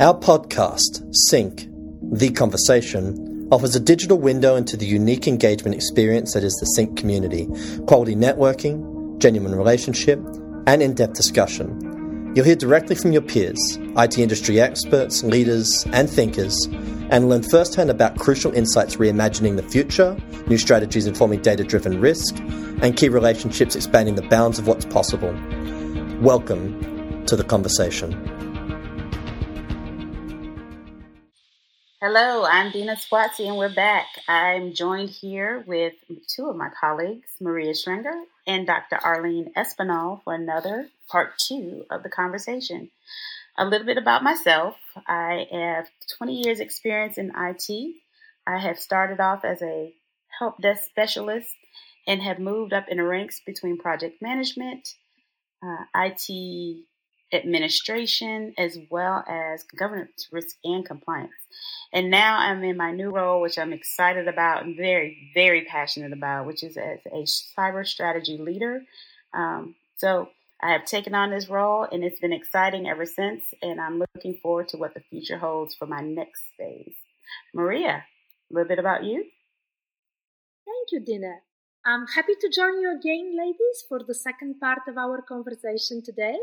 Our podcast, Sync, The Conversation, offers a digital window into the unique engagement experience that is the Sync community, quality networking, genuine relationship, and in depth discussion. You'll hear directly from your peers, IT industry experts, leaders, and thinkers, and learn firsthand about crucial insights reimagining the future, new strategies informing data driven risk, and key relationships expanding the bounds of what's possible. Welcome to the conversation. Hello, I'm Dina Swatzi, and we're back. I'm joined here with two of my colleagues, Maria Schwenger and Dr. Arlene Espinal, for another part two of the conversation. A little bit about myself I have 20 years' experience in IT. I have started off as a help desk specialist and have moved up in the ranks between project management, uh, IT administration, as well as governance, risk, and compliance. And now I'm in my new role, which I'm excited about and very, very passionate about, which is as a cyber strategy leader. Um, so I have taken on this role and it's been exciting ever since. And I'm looking forward to what the future holds for my next phase. Maria, a little bit about you. Thank you, Dina. I'm happy to join you again, ladies, for the second part of our conversation today.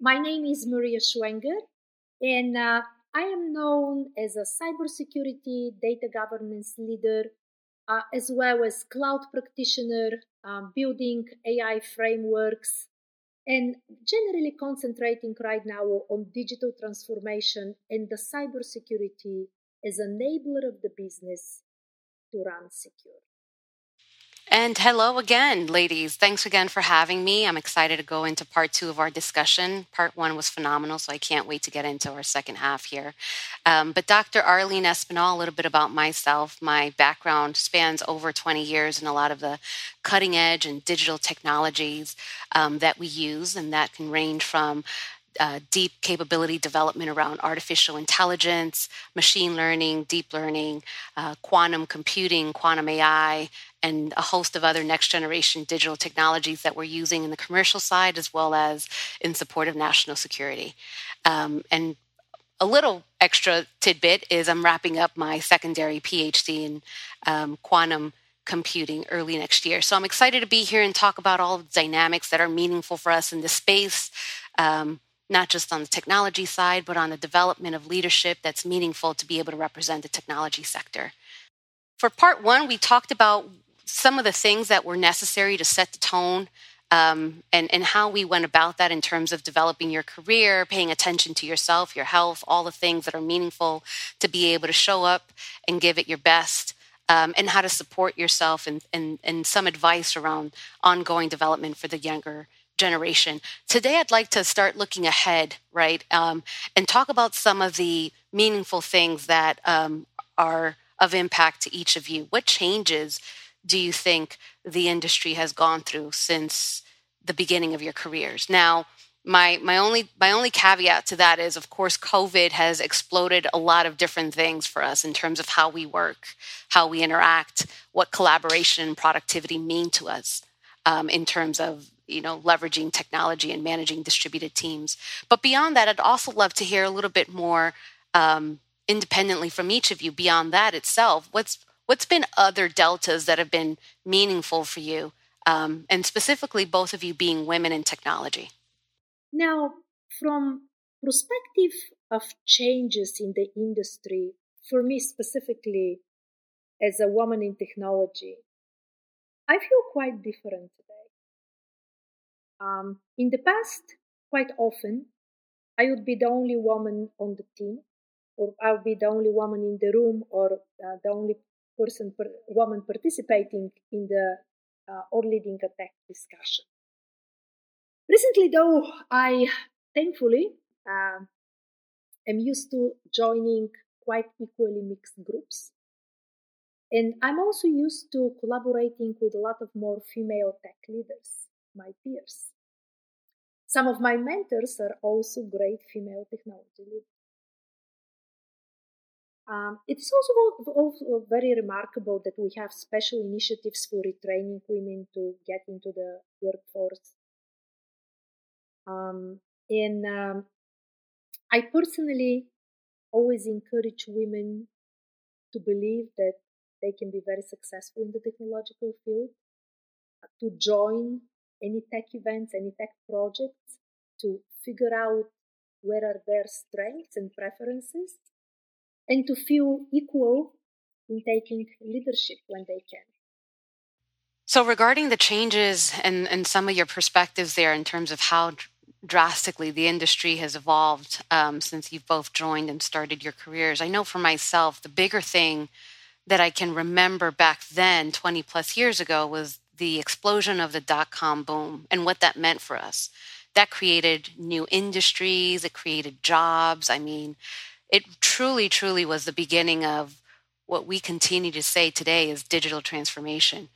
My name is Maria Schwenger, and uh, I am known as a cybersecurity data governance leader, uh, as well as cloud practitioner, um, building AI frameworks, and generally concentrating right now on digital transformation and the cybersecurity as enabler of the business to run secure. And hello again, ladies. Thanks again for having me. I'm excited to go into part two of our discussion. Part one was phenomenal, so I can't wait to get into our second half here. Um, but Dr. Arlene Espinal, a little bit about myself. My background spans over 20 years in a lot of the cutting edge and digital technologies um, that we use, and that can range from uh, deep capability development around artificial intelligence, machine learning, deep learning, uh, quantum computing, quantum AI, and a host of other next generation digital technologies that we're using in the commercial side as well as in support of national security. Um, and a little extra tidbit is I'm wrapping up my secondary PhD in um, quantum computing early next year. So I'm excited to be here and talk about all the dynamics that are meaningful for us in this space. Um, not just on the technology side, but on the development of leadership that's meaningful to be able to represent the technology sector. For part one, we talked about some of the things that were necessary to set the tone um, and, and how we went about that in terms of developing your career, paying attention to yourself, your health, all the things that are meaningful to be able to show up and give it your best. Um, and how to support yourself and, and, and some advice around ongoing development for the younger generation. Today, I'd like to start looking ahead, right, um, and talk about some of the meaningful things that um, are of impact to each of you. What changes do you think the industry has gone through since the beginning of your careers? Now, my my only my only caveat to that is of course covid has exploded a lot of different things for us in terms of how we work how we interact what collaboration and productivity mean to us um, in terms of you know leveraging technology and managing distributed teams. But beyond that i'd also love to hear a little bit more um, independently from each of you beyond that itself. What's what's been other deltas that have been meaningful for you um, and specifically both of you being women in technology? Now from perspective of changes in the industry for me specifically as a woman in technology i feel quite different um, in the past, quite often, I would be the only woman on the team, or I would be the only woman in the room, or uh, the only person, per, woman participating in the uh, or leading a tech discussion. Recently, though, I thankfully uh, am used to joining quite equally mixed groups. And I'm also used to collaborating with a lot of more female tech leaders my peers. Some of my mentors are also great female technology leaders. Um, it's also, also very remarkable that we have special initiatives for retraining women to get into the workforce. Um, and um, I personally always encourage women to believe that they can be very successful in the technological field, to join any tech events, any tech projects, to figure out where are their strengths and preferences, and to feel equal in taking leadership when they can. So, regarding the changes and, and some of your perspectives there in terms of how drastically the industry has evolved um, since you've both joined and started your careers, I know for myself, the bigger thing that I can remember back then, 20 plus years ago, was the explosion of the dot com boom and what that meant for us. That created new industries, it created jobs. I mean, it truly, truly was the beginning of what we continue to say today is digital transformation.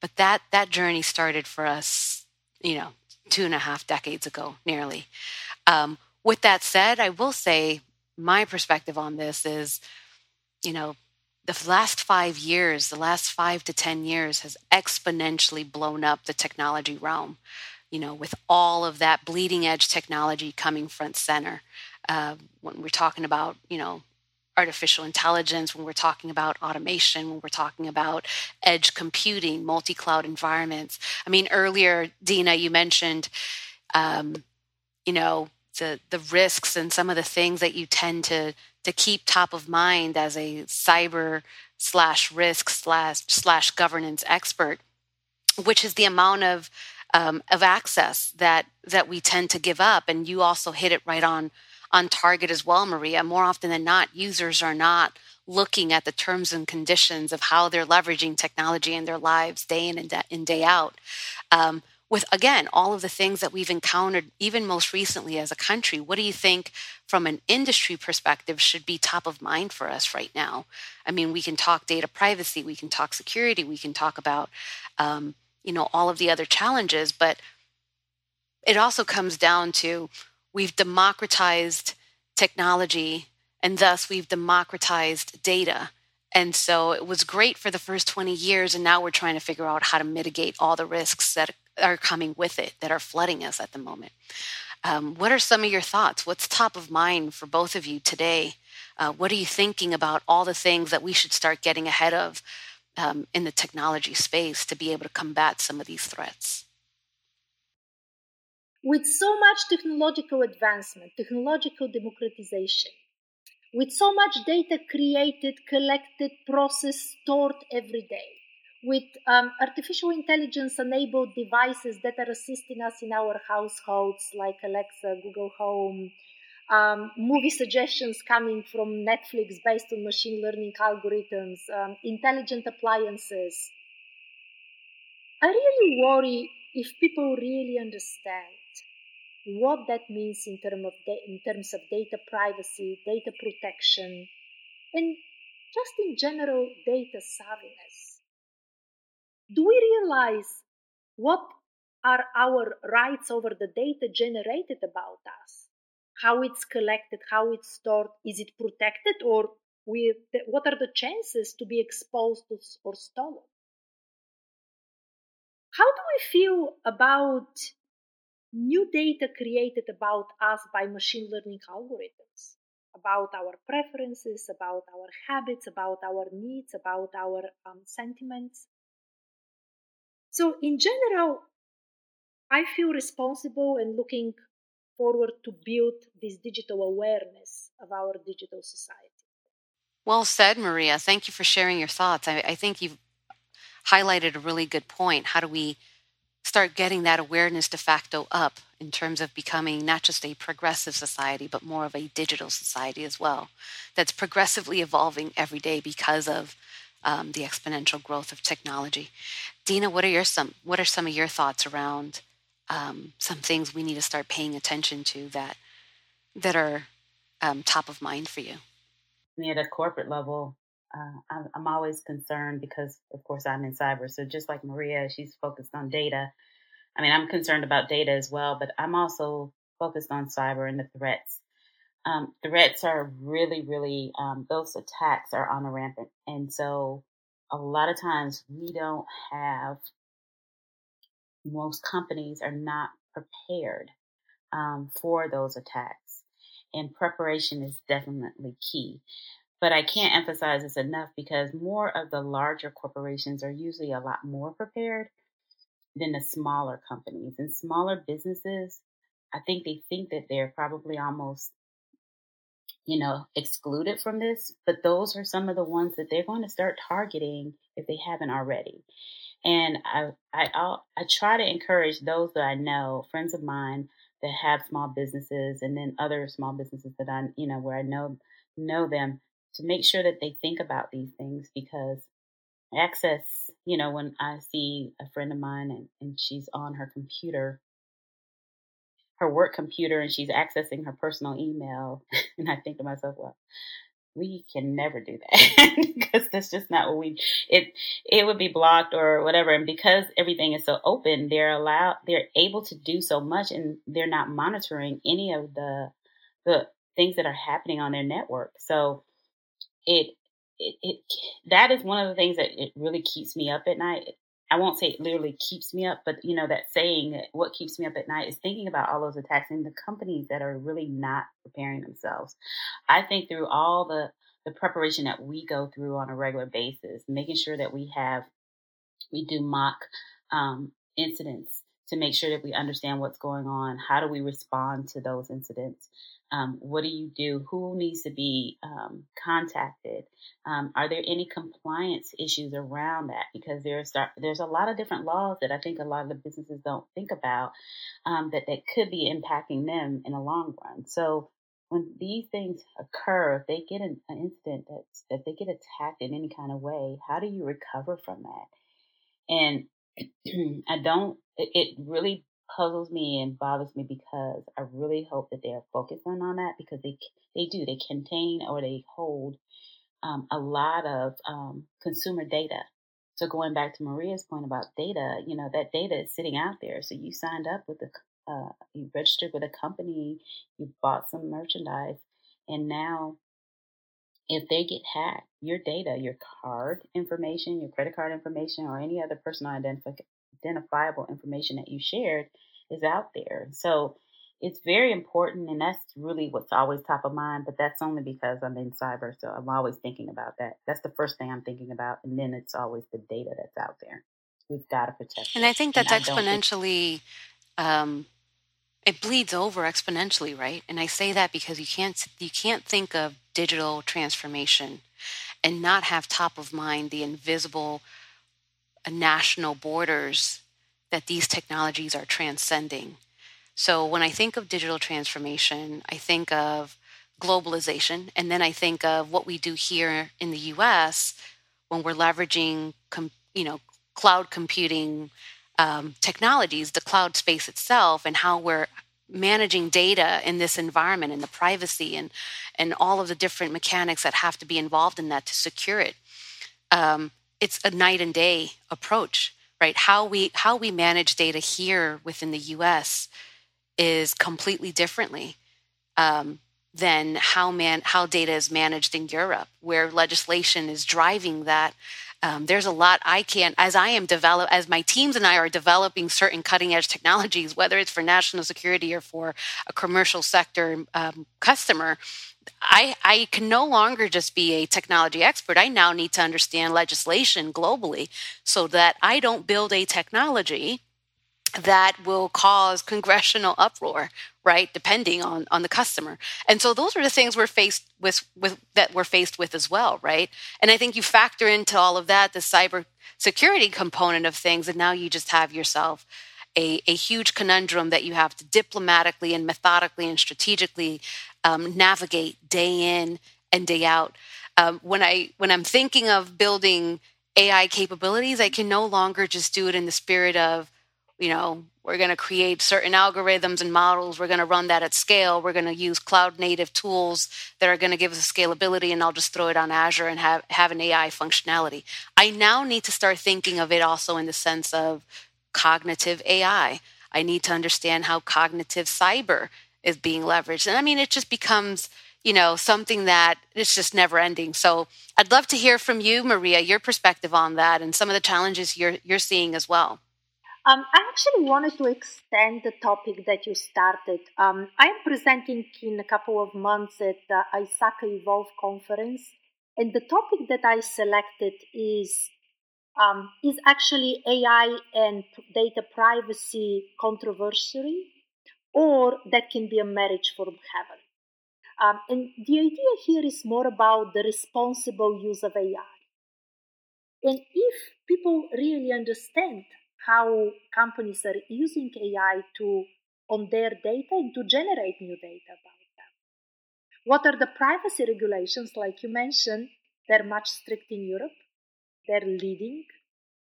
But that that journey started for us, you know, two and a half decades ago, nearly. Um, with that said, I will say my perspective on this is, you know, the last five years, the last five to 10 years has exponentially blown up the technology realm, you know, with all of that bleeding edge technology coming front center. Uh, when we're talking about, you know, artificial intelligence, when we're talking about automation, when we're talking about edge computing, multi cloud environments. I mean, earlier, Dina, you mentioned, um, you know, the, the risks and some of the things that you tend to to keep top of mind as a cyber slash risk slash slash governance expert, which is the amount of um, of access that that we tend to give up. And you also hit it right on on target as well, Maria. More often than not, users are not looking at the terms and conditions of how they're leveraging technology in their lives day in and day, day out. Um, with again all of the things that we've encountered even most recently as a country what do you think from an industry perspective should be top of mind for us right now? I mean we can talk data privacy we can talk security we can talk about um, you know all of the other challenges but it also comes down to we've democratized technology and thus we've democratized data. And so it was great for the first 20 years and now we're trying to figure out how to mitigate all the risks that are coming with it that are flooding us at the moment. Um, what are some of your thoughts? What's top of mind for both of you today? Uh, what are you thinking about all the things that we should start getting ahead of um, in the technology space to be able to combat some of these threats? With so much technological advancement, technological democratization, with so much data created, collected, processed, stored every day, with um, artificial intelligence enabled devices that are assisting us in our households, like Alexa, Google Home, um, movie suggestions coming from Netflix based on machine learning algorithms, um, intelligent appliances. I really worry if people really understand what that means in, term of da- in terms of data privacy, data protection, and just in general data savviness do we realize what are our rights over the data generated about us? How it's collected, how it's stored, is it protected, or we, what are the chances to be exposed or stolen? How do we feel about new data created about us by machine learning algorithms? About our preferences, about our habits, about our needs, about our um, sentiments? So, in general, I feel responsible and looking forward to build this digital awareness of our digital society. Well said, Maria. Thank you for sharing your thoughts. I, I think you've highlighted a really good point. How do we start getting that awareness de facto up in terms of becoming not just a progressive society, but more of a digital society as well, that's progressively evolving every day because of um, the exponential growth of technology. Dina, what are your some what are some of your thoughts around um, some things we need to start paying attention to that that are um, top of mind for you? At a corporate level, uh, I'm, I'm always concerned because, of course, I'm in cyber. So just like Maria, she's focused on data. I mean, I'm concerned about data as well, but I'm also focused on cyber and the threats um, threats are really, really, um, those attacks are on the rampant. And so a lot of times we don't have, most companies are not prepared um, for those attacks. and preparation is definitely key. But I can't emphasize this enough because more of the larger corporations are usually a lot more prepared than the smaller companies. And smaller businesses, I think they think that they're probably almost, you know, excluded from this. But those are some of the ones that they're going to start targeting if they haven't already. And I, I, I'll, I try to encourage those that I know, friends of mine that have small businesses, and then other small businesses that I, you know, where I know know them, to make sure that they think about these things because access, you know, when I see a friend of mine and, and she's on her computer, her work computer, and she's accessing her personal email, and I think to myself, well, we can never do that. Because that's just not what we it it would be blocked or whatever. And because everything is so open they're allowed they're able to do so much and they're not monitoring any of the the things that are happening on their network. So it it, it that is one of the things that it really keeps me up at night. I won't say it literally keeps me up, but you know that saying what keeps me up at night is thinking about all those attacks and the companies that are really not preparing themselves. I think through all the the preparation that we go through on a regular basis, making sure that we have we do mock um, incidents to make sure that we understand what's going on. How do we respond to those incidents? Um, what do you do? Who needs to be um, contacted? Um, are there any compliance issues around that? Because there's there's a lot of different laws that I think a lot of the businesses don't think about um, that that could be impacting them in the long run. So when these things occur, if they get an, an incident that that they get attacked in any kind of way, how do you recover from that? And I don't. It really puzzles me and bothers me because I really hope that they are focusing on that because they they do they contain or they hold um, a lot of um, consumer data. So going back to Maria's point about data, you know that data is sitting out there. So you signed up with a uh, you registered with a company, you bought some merchandise, and now if they get hacked, your data, your card information, your credit card information, or any other personal identif- identifiable information that you shared is out there. So it's very important, and that's really what's always top of mind. But that's only because I'm in cyber, so I'm always thinking about that. That's the first thing I'm thinking about, and then it's always the data that's out there. We've got to protect. And. I think that's exponentially. Um, it bleeds over exponentially, right? And I say that because you can't you can't think of digital transformation and not have top of mind the invisible uh, national borders that these technologies are transcending. So when I think of digital transformation, I think of globalization, and then I think of what we do here in the U.S. when we're leveraging, com- you know, cloud computing um, technologies, the cloud space itself, and how we're managing data in this environment and the privacy and and all of the different mechanics that have to be involved in that to secure it. Um, it's a night and day approach, right? How we how we manage data here within the U.S. is completely differently um, than how man how data is managed in Europe, where legislation is driving that um, there's a lot I can, as I am develop, as my teams and I are developing certain cutting edge technologies, whether it's for national security or for a commercial sector um, customer. I, I can no longer just be a technology expert. I now need to understand legislation globally so that I don't build a technology that will cause congressional uproar right depending on on the customer. And so those are the things we're faced with with that we're faced with as well right? And i think you factor into all of that the cyber security component of things and now you just have yourself a, a huge conundrum that you have to diplomatically and methodically and strategically um, navigate day in and day out. Um, when i when i'm thinking of building ai capabilities i can no longer just do it in the spirit of you know, we're going to create certain algorithms and models. We're going to run that at scale. We're going to use cloud native tools that are going to give us scalability, and I'll just throw it on Azure and have, have an AI functionality. I now need to start thinking of it also in the sense of cognitive AI. I need to understand how cognitive cyber is being leveraged. And I mean, it just becomes, you know, something that it's just never ending. So I'd love to hear from you, Maria, your perspective on that and some of the challenges you're, you're seeing as well. Um, I actually wanted to extend the topic that you started. Um, I'm presenting in a couple of months at the ISACA Evolve conference, and the topic that I selected is um, is actually AI and data privacy controversy, or that can be a marriage from heaven. Um, and the idea here is more about the responsible use of AI. And if people really understand how companies are using AI to on their data and to generate new data about them. What are the privacy regulations, like you mentioned? They're much strict in Europe. They're leading,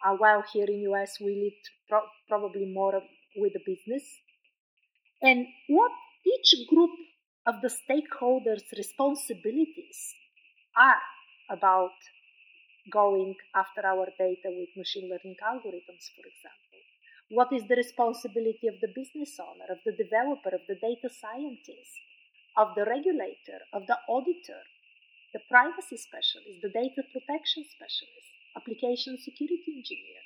uh, while here in US we lead pro- probably more with the business. And what each group of the stakeholders' responsibilities are about going after our data with machine learning algorithms, for example? What is the responsibility of the business owner, of the developer, of the data scientist, of the regulator, of the auditor, the privacy specialist, the data protection specialist, application security engineer?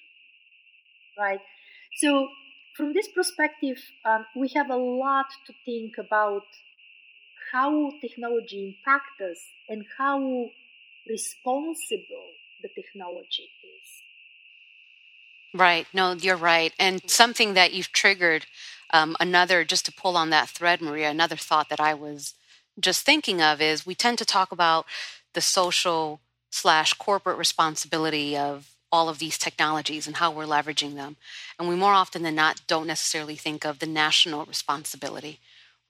Right? So, from this perspective, um, we have a lot to think about how technology impacts us and how responsible the technology is. Right. No, you're right. And something that you've triggered, um, another, just to pull on that thread, Maria, another thought that I was just thinking of is we tend to talk about the social slash corporate responsibility of all of these technologies and how we're leveraging them. And we more often than not don't necessarily think of the national responsibility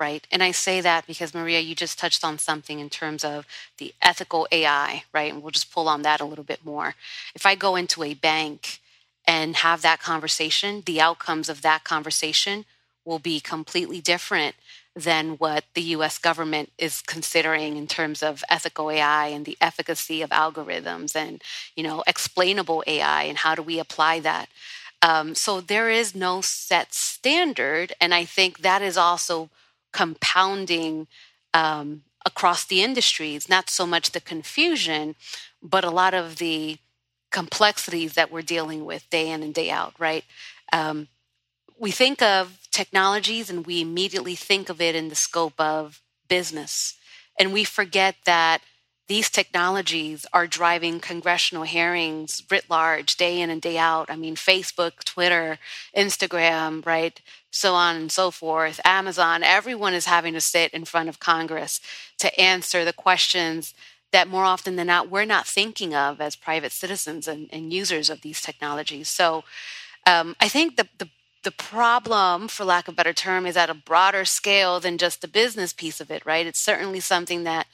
right? And I say that because Maria, you just touched on something in terms of the ethical AI, right? And we'll just pull on that a little bit more. If I go into a bank and have that conversation, the outcomes of that conversation will be completely different than what the US government is considering in terms of ethical AI and the efficacy of algorithms and, you know, explainable AI and how do we apply that. Um, so there is no set standard. And I think that is also compounding um, across the industries, not so much the confusion, but a lot of the complexities that we're dealing with day in and day out, right? Um, we think of technologies and we immediately think of it in the scope of business. And we forget that these technologies are driving congressional hearings writ large day in and day out. I mean, Facebook, Twitter, Instagram, right? So on and so forth, Amazon, everyone is having to sit in front of Congress to answer the questions that more often than not we're not thinking of as private citizens and, and users of these technologies. So um, I think the, the the problem, for lack of a better term, is at a broader scale than just the business piece of it, right? It's certainly something that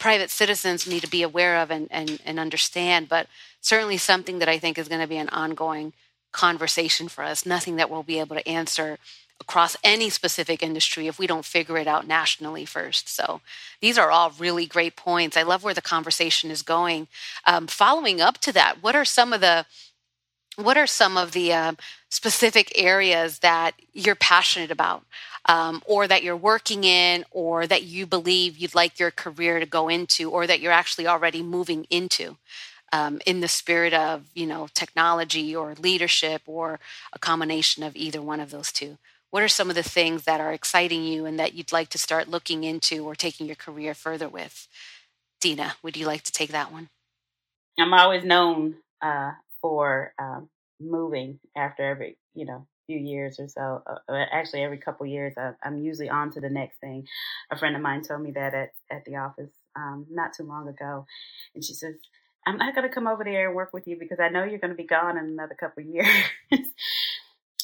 private citizens need to be aware of and, and, and understand, but certainly something that I think is going to be an ongoing conversation for us, nothing that we'll be able to answer across any specific industry if we don't figure it out nationally first. So these are all really great points. I love where the conversation is going. Um, following up to that, what are some of the what are some of the uh, specific areas that you're passionate about um, or that you're working in or that you believe you'd like your career to go into or that you're actually already moving into um, in the spirit of you know technology or leadership or a combination of either one of those two. What are some of the things that are exciting you and that you'd like to start looking into or taking your career further with? Dina would you like to take that one? I'm always known uh, for um, moving after every you know few years or so. Uh, uh actually, every couple years, I, am usually on to the next thing. A friend of mine told me that at at the office um, not too long ago, and she says, "I'm not going to come over there and work with you because I know you're going to be gone in another couple years."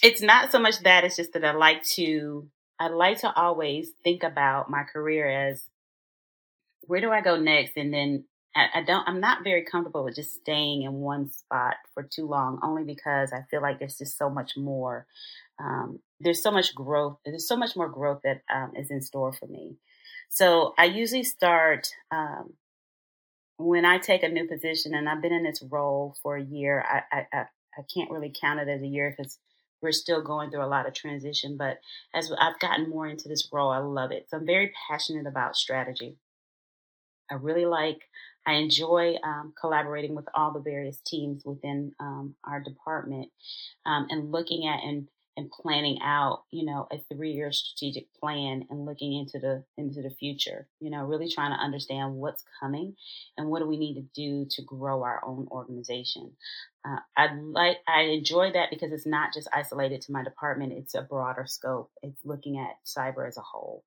it's not so much that; it's just that I like to I like to always think about my career as where do I go next, and then I, don't I'm not very comfortable with just staying in one spot for too long, only because I feel like there's just so much more. Um, there's so much growth. There's so much more growth that um, is in store for me. So I usually start um, when I take a new position, and I've been in this role for a year. I I, I can't really count it as a year because we're still going through a lot of transition. But as I've gotten more into this role, I love it. So I'm very passionate about strategy. I really like I enjoy um, collaborating with all the various teams within um, our department um, and looking at and and planning out, you know, a three-year strategic plan and looking into the into the future. You know, really trying to understand what's coming and what do we need to do to grow our own organization. Uh, I like I enjoy that because it's not just isolated to my department; it's a broader scope. It's looking at cyber as a whole,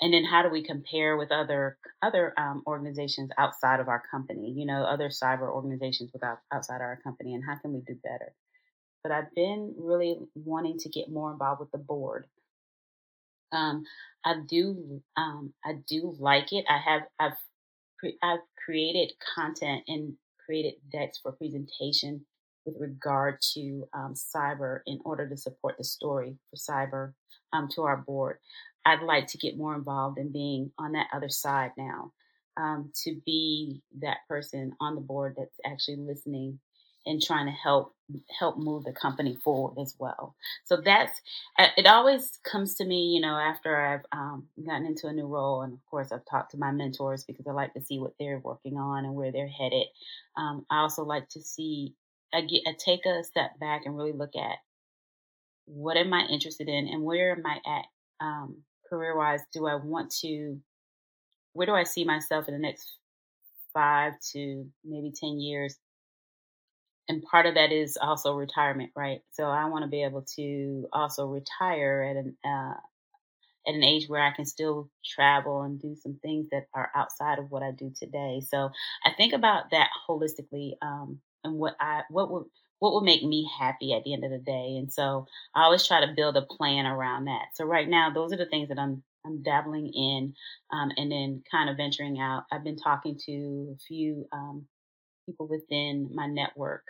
and then how do we compare with other other um, organizations outside of our company? You know, other cyber organizations without outside our company, and how can we do better? but I've been really wanting to get more involved with the board. Um, I do, um, I do like it. I have, I've, I've created content and created decks for presentation with regard to um, cyber in order to support the story for cyber um, to our board. I'd like to get more involved in being on that other side now, um, to be that person on the board that's actually listening and trying to help help move the company forward as well. So that's uh, it. Always comes to me, you know, after I've um, gotten into a new role, and of course I've talked to my mentors because I like to see what they're working on and where they're headed. Um, I also like to see I get I take a step back and really look at what am I interested in and where am I at um, career wise. Do I want to? Where do I see myself in the next five to maybe ten years? and part of that is also retirement, right? So I want to be able to also retire at an uh, at an age where I can still travel and do some things that are outside of what I do today. So I think about that holistically um, and what I what would what would make me happy at the end of the day. And so I always try to build a plan around that. So right now, those are the things that I'm I'm dabbling in, um, and then kind of venturing out. I've been talking to a few um, people within my network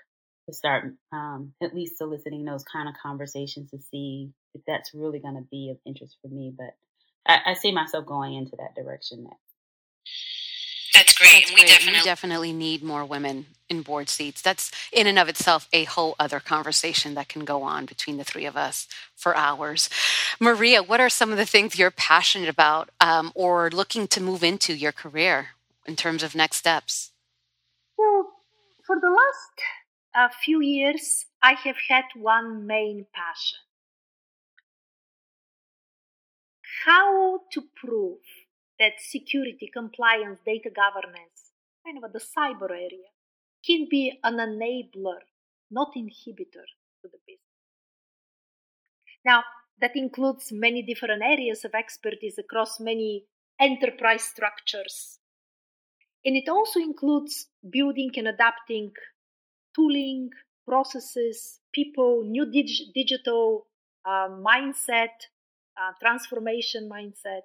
to start um, at least soliciting those kind of conversations to see if that's really going to be of interest for me. But I, I, see myself going into that direction next. That's great. That's we, Definitely- we definitely need more women in board seats. That's in and of itself a whole other conversation that can go on between the three of us for hours. Maria, what are some of the things you're passionate about um, or looking to move into your career in terms of next steps? Well, for the last a few years, I have had one main passion. How to prove that security, compliance, data governance, kind of the cyber area, can be an enabler, not inhibitor to the business. Now, that includes many different areas of expertise across many enterprise structures. And it also includes building and adapting tooling, processes, people, new dig- digital uh, mindset, uh, transformation mindset.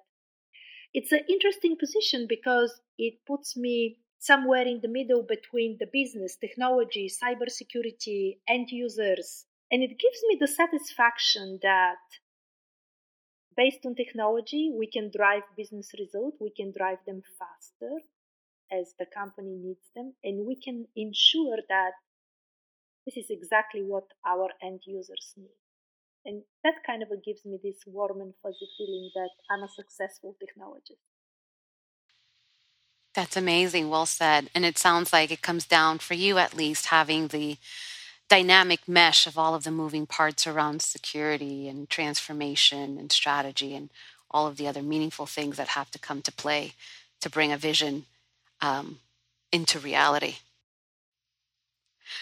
It's an interesting position because it puts me somewhere in the middle between the business, technology, cybersecurity, end users. And it gives me the satisfaction that based on technology, we can drive business results, we can drive them faster as the company needs them, and we can ensure that this is exactly what our end users need. And that kind of gives me this warm and fuzzy feeling that I'm a successful technologist. That's amazing. Well said. And it sounds like it comes down for you at least having the dynamic mesh of all of the moving parts around security and transformation and strategy and all of the other meaningful things that have to come to play to bring a vision um, into reality.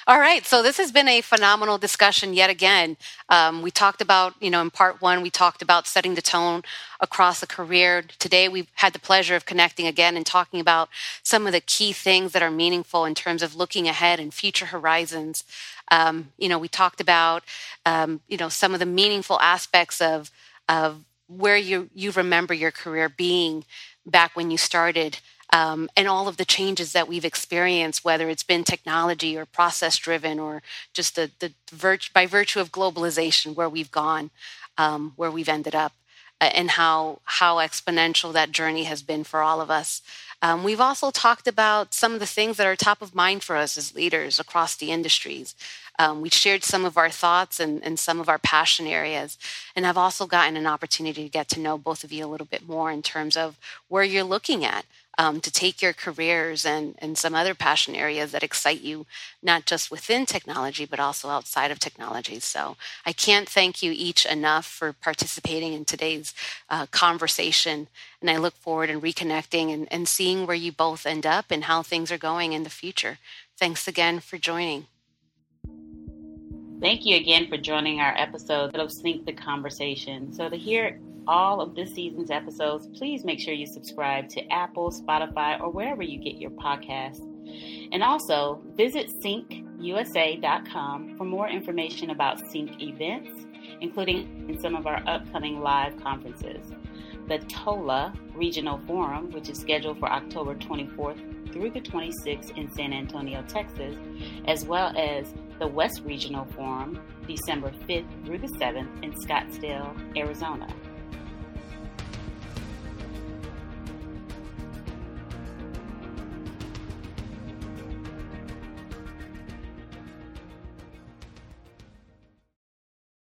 All right. So this has been a phenomenal discussion yet again. Um, we talked about, you know, in part one, we talked about setting the tone across a career. Today, we've had the pleasure of connecting again and talking about some of the key things that are meaningful in terms of looking ahead and future horizons. Um, you know, we talked about, um, you know, some of the meaningful aspects of, of where you, you remember your career being back when you started um, and all of the changes that we've experienced, whether it's been technology or process driven or just the, the virt- by virtue of globalization, where we've gone, um, where we've ended up, uh, and how how exponential that journey has been for all of us. Um, we've also talked about some of the things that are top of mind for us as leaders across the industries. Um, we shared some of our thoughts and, and, some of our passion areas. And I've also gotten an opportunity to get to know both of you a little bit more in terms of where you're looking at um, to take your careers and, and some other passion areas that excite you, not just within technology, but also outside of technology. So I can't thank you each enough for participating in today's uh, conversation. And I look forward and reconnecting and, and seeing where you both end up and how things are going in the future. Thanks again for joining. Thank you again for joining our episode of Sync the Conversation. So, to hear all of this season's episodes, please make sure you subscribe to Apple, Spotify, or wherever you get your podcasts. And also visit syncusa.com for more information about Sync events, including some of our upcoming live conferences. The TOLA Regional Forum, which is scheduled for October 24th through the 26th in San Antonio, Texas, as well as the West Regional Forum, December 5th through the 7th in Scottsdale, Arizona.